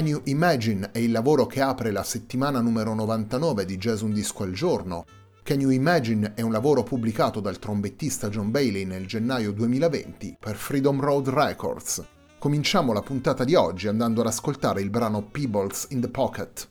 Can You Imagine è il lavoro che apre la settimana numero 99 di Jazz Un Disco al Giorno. Can You Imagine è un lavoro pubblicato dal trombettista John Bailey nel gennaio 2020 per Freedom Road Records. Cominciamo la puntata di oggi andando ad ascoltare il brano Peebles in the Pocket.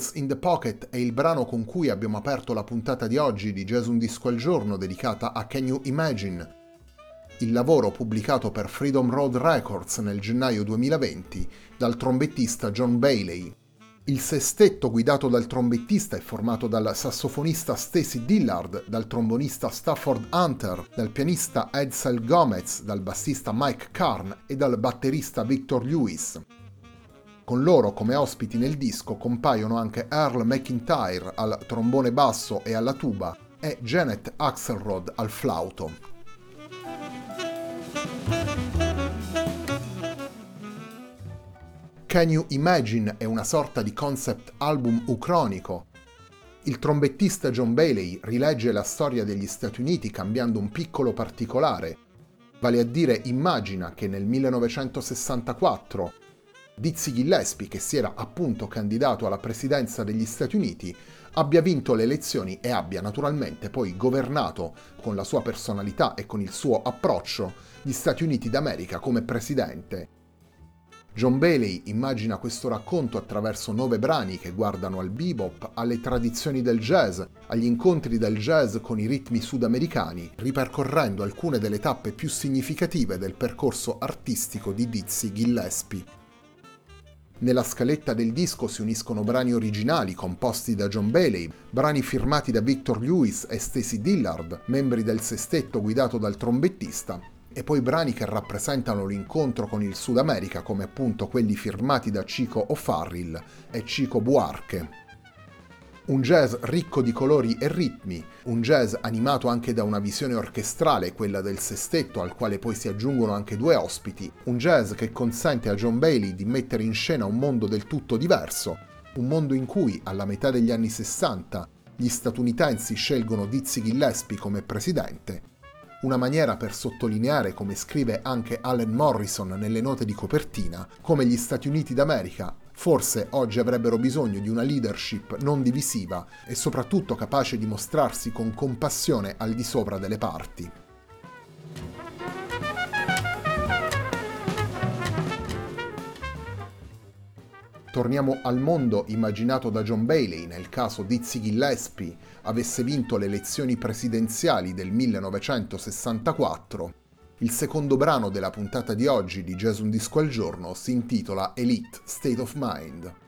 Peebles in the Pocket è il brano con cui abbiamo aperto la puntata di oggi di Jazz Un Disco al Giorno dedicata a Can You Imagine, il lavoro pubblicato per Freedom Road Records nel gennaio 2020 dal trombettista John Bailey. Il sestetto guidato dal trombettista è formato dal sassofonista Stacy Dillard, dal trombonista Stafford Hunter, dal pianista Edsel Gomez, dal bassista Mike Karn e dal batterista Victor Lewis. Con loro come ospiti nel disco compaiono anche Earl McIntyre al trombone basso e alla tuba e Janet Axelrod al flauto. Can You Imagine è una sorta di concept album ucronico. Il trombettista John Bailey rilegge la storia degli Stati Uniti cambiando un piccolo particolare, vale a dire immagina che nel 1964 Dizzy Gillespie, che si era appunto candidato alla presidenza degli Stati Uniti, abbia vinto le elezioni e abbia naturalmente poi governato con la sua personalità e con il suo approccio gli Stati Uniti d'America come presidente. John Bailey immagina questo racconto attraverso nove brani che guardano al bebop, alle tradizioni del jazz, agli incontri del jazz con i ritmi sudamericani, ripercorrendo alcune delle tappe più significative del percorso artistico di Dizzy Gillespie. Nella scaletta del disco si uniscono brani originali composti da John Bailey, brani firmati da Victor Lewis e Stacy Dillard, membri del sestetto guidato dal trombettista, e poi brani che rappresentano l'incontro con il Sud America come appunto quelli firmati da Chico O'Farrill e Chico Buarque. Un jazz ricco di colori e ritmi, un jazz animato anche da una visione orchestrale, quella del sestetto, al quale poi si aggiungono anche due ospiti, un jazz che consente a John Bailey di mettere in scena un mondo del tutto diverso, un mondo in cui, alla metà degli anni 60, gli statunitensi scelgono Dizzy Gillespie come presidente, una maniera per sottolineare, come scrive anche Allen Morrison nelle note di copertina, come gli Stati Uniti d'America forse oggi avrebbero bisogno di una leadership non divisiva e soprattutto capace di mostrarsi con compassione al di sopra delle parti. Torniamo al mondo immaginato da John Bailey nel caso Dizzy Gillespie avesse vinto le elezioni presidenziali del 1964 il secondo brano della puntata di oggi di Jazz Un Disco al Giorno si intitola Elite State of Mind.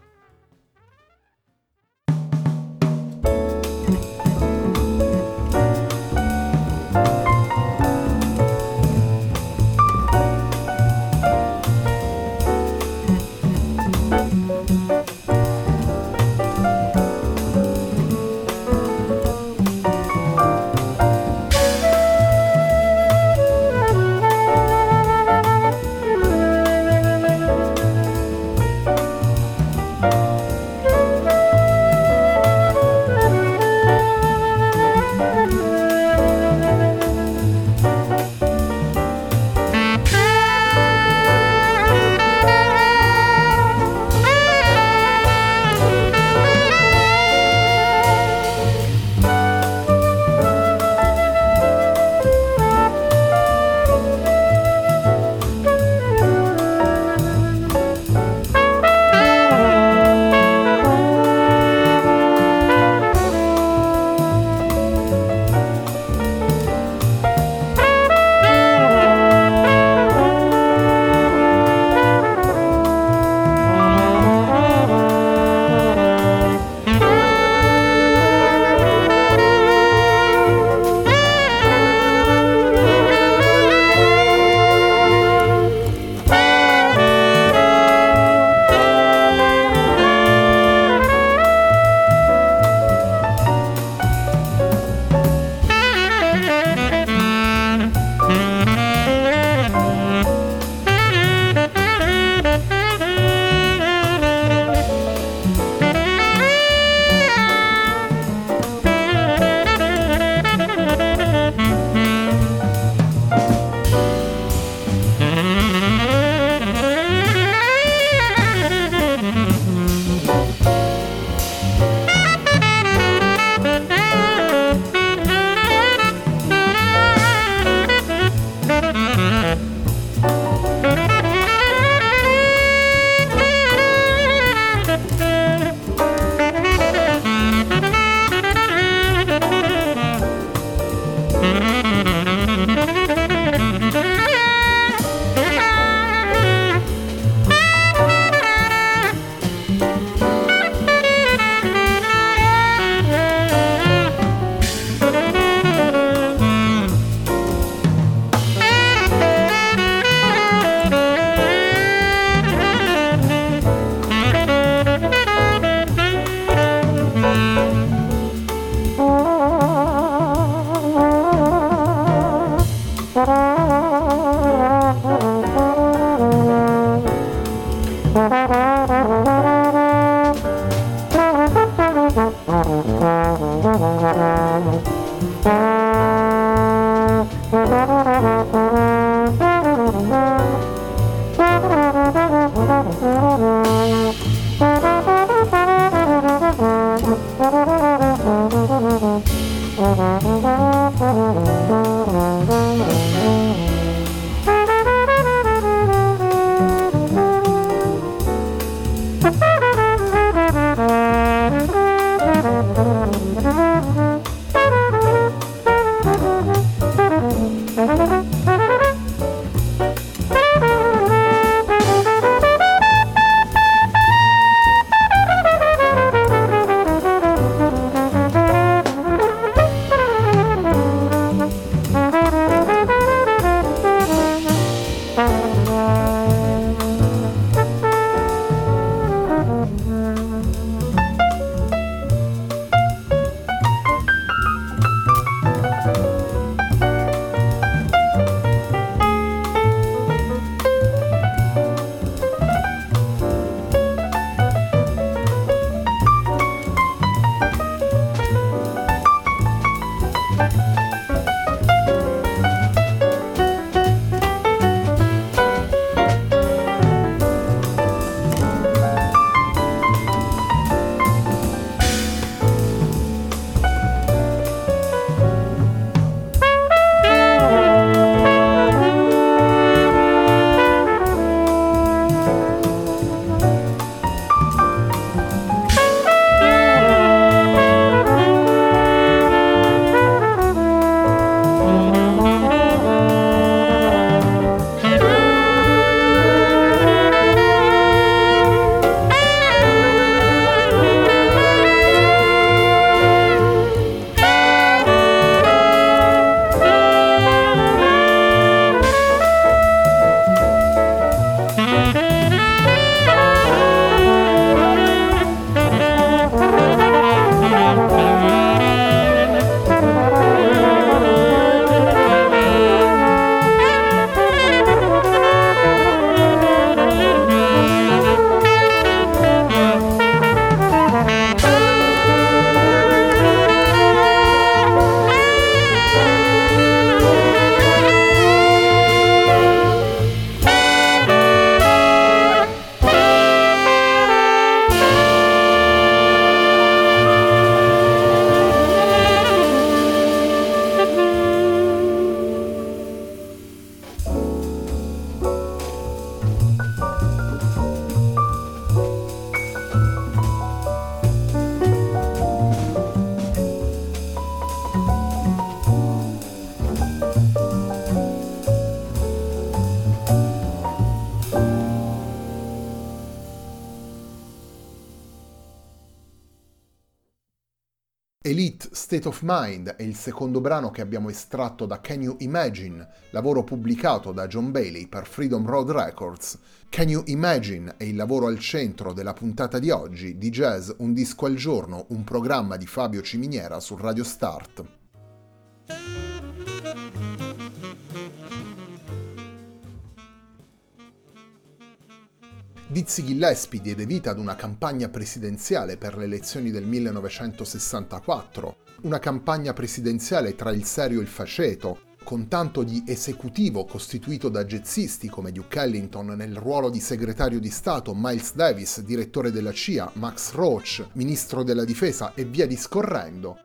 Elite State of Mind è il secondo brano che abbiamo estratto da Can You Imagine, lavoro pubblicato da John Bailey per Freedom Road Records. Can You Imagine è il lavoro al centro della puntata di oggi di Jazz Un disco al giorno, un programma di Fabio Ciminiera su Radio Start. Dizzy Gillespie diede vita ad una campagna presidenziale per le elezioni del 1964, una campagna presidenziale tra il serio e il faceto, con tanto di esecutivo costituito da jazzisti come Duke Ellington nel ruolo di segretario di Stato, Miles Davis, direttore della CIA, Max Roach, ministro della difesa e via discorrendo,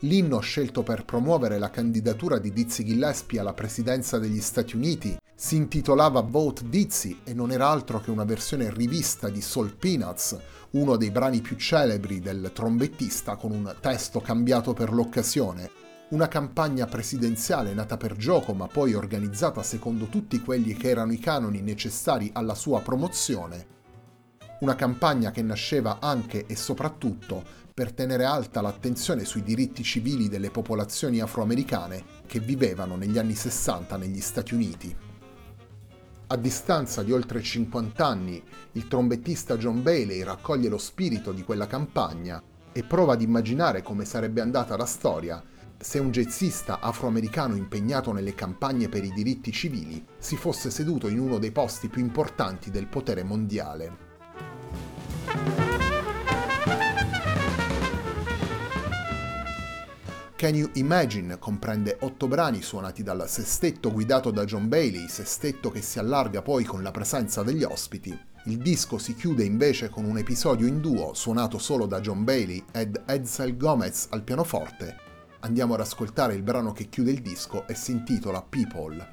L'inno scelto per promuovere la candidatura di Dizzy Gillespie alla presidenza degli Stati Uniti si intitolava Vote Dizzy e non era altro che una versione rivista di Soul Peanuts, uno dei brani più celebri del trombettista con un testo cambiato per l'occasione. Una campagna presidenziale nata per gioco ma poi organizzata secondo tutti quelli che erano i canoni necessari alla sua promozione. Una campagna che nasceva anche e soprattutto per tenere alta l'attenzione sui diritti civili delle popolazioni afroamericane che vivevano negli anni 60 negli Stati Uniti. A distanza di oltre 50 anni, il trombettista John Bailey raccoglie lo spirito di quella campagna e prova ad immaginare come sarebbe andata la storia se un jazzista afroamericano impegnato nelle campagne per i diritti civili si fosse seduto in uno dei posti più importanti del potere mondiale. Can You Imagine comprende otto brani suonati dal sestetto guidato da John Bailey, sestetto che si allarga poi con la presenza degli ospiti. Il disco si chiude invece con un episodio in duo suonato solo da John Bailey ed Edsel Gomez al pianoforte. Andiamo ad ascoltare il brano che chiude il disco e si intitola People.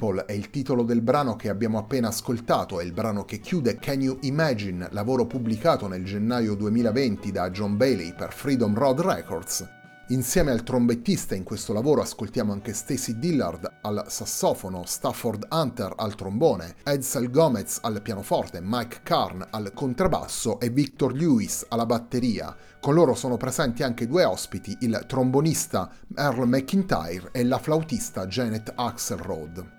People è il titolo del brano che abbiamo appena ascoltato, è il brano che chiude Can You Imagine, lavoro pubblicato nel gennaio 2020 da John Bailey per Freedom Road Records. Insieme al trombettista in questo lavoro ascoltiamo anche Stacy Dillard al sassofono, Stafford Hunter al trombone, Edsel Gomez al pianoforte, Mike Karn al contrabbasso e Victor Lewis alla batteria. Con loro sono presenti anche due ospiti, il trombonista Earl McIntyre e la flautista Janet Axelrod.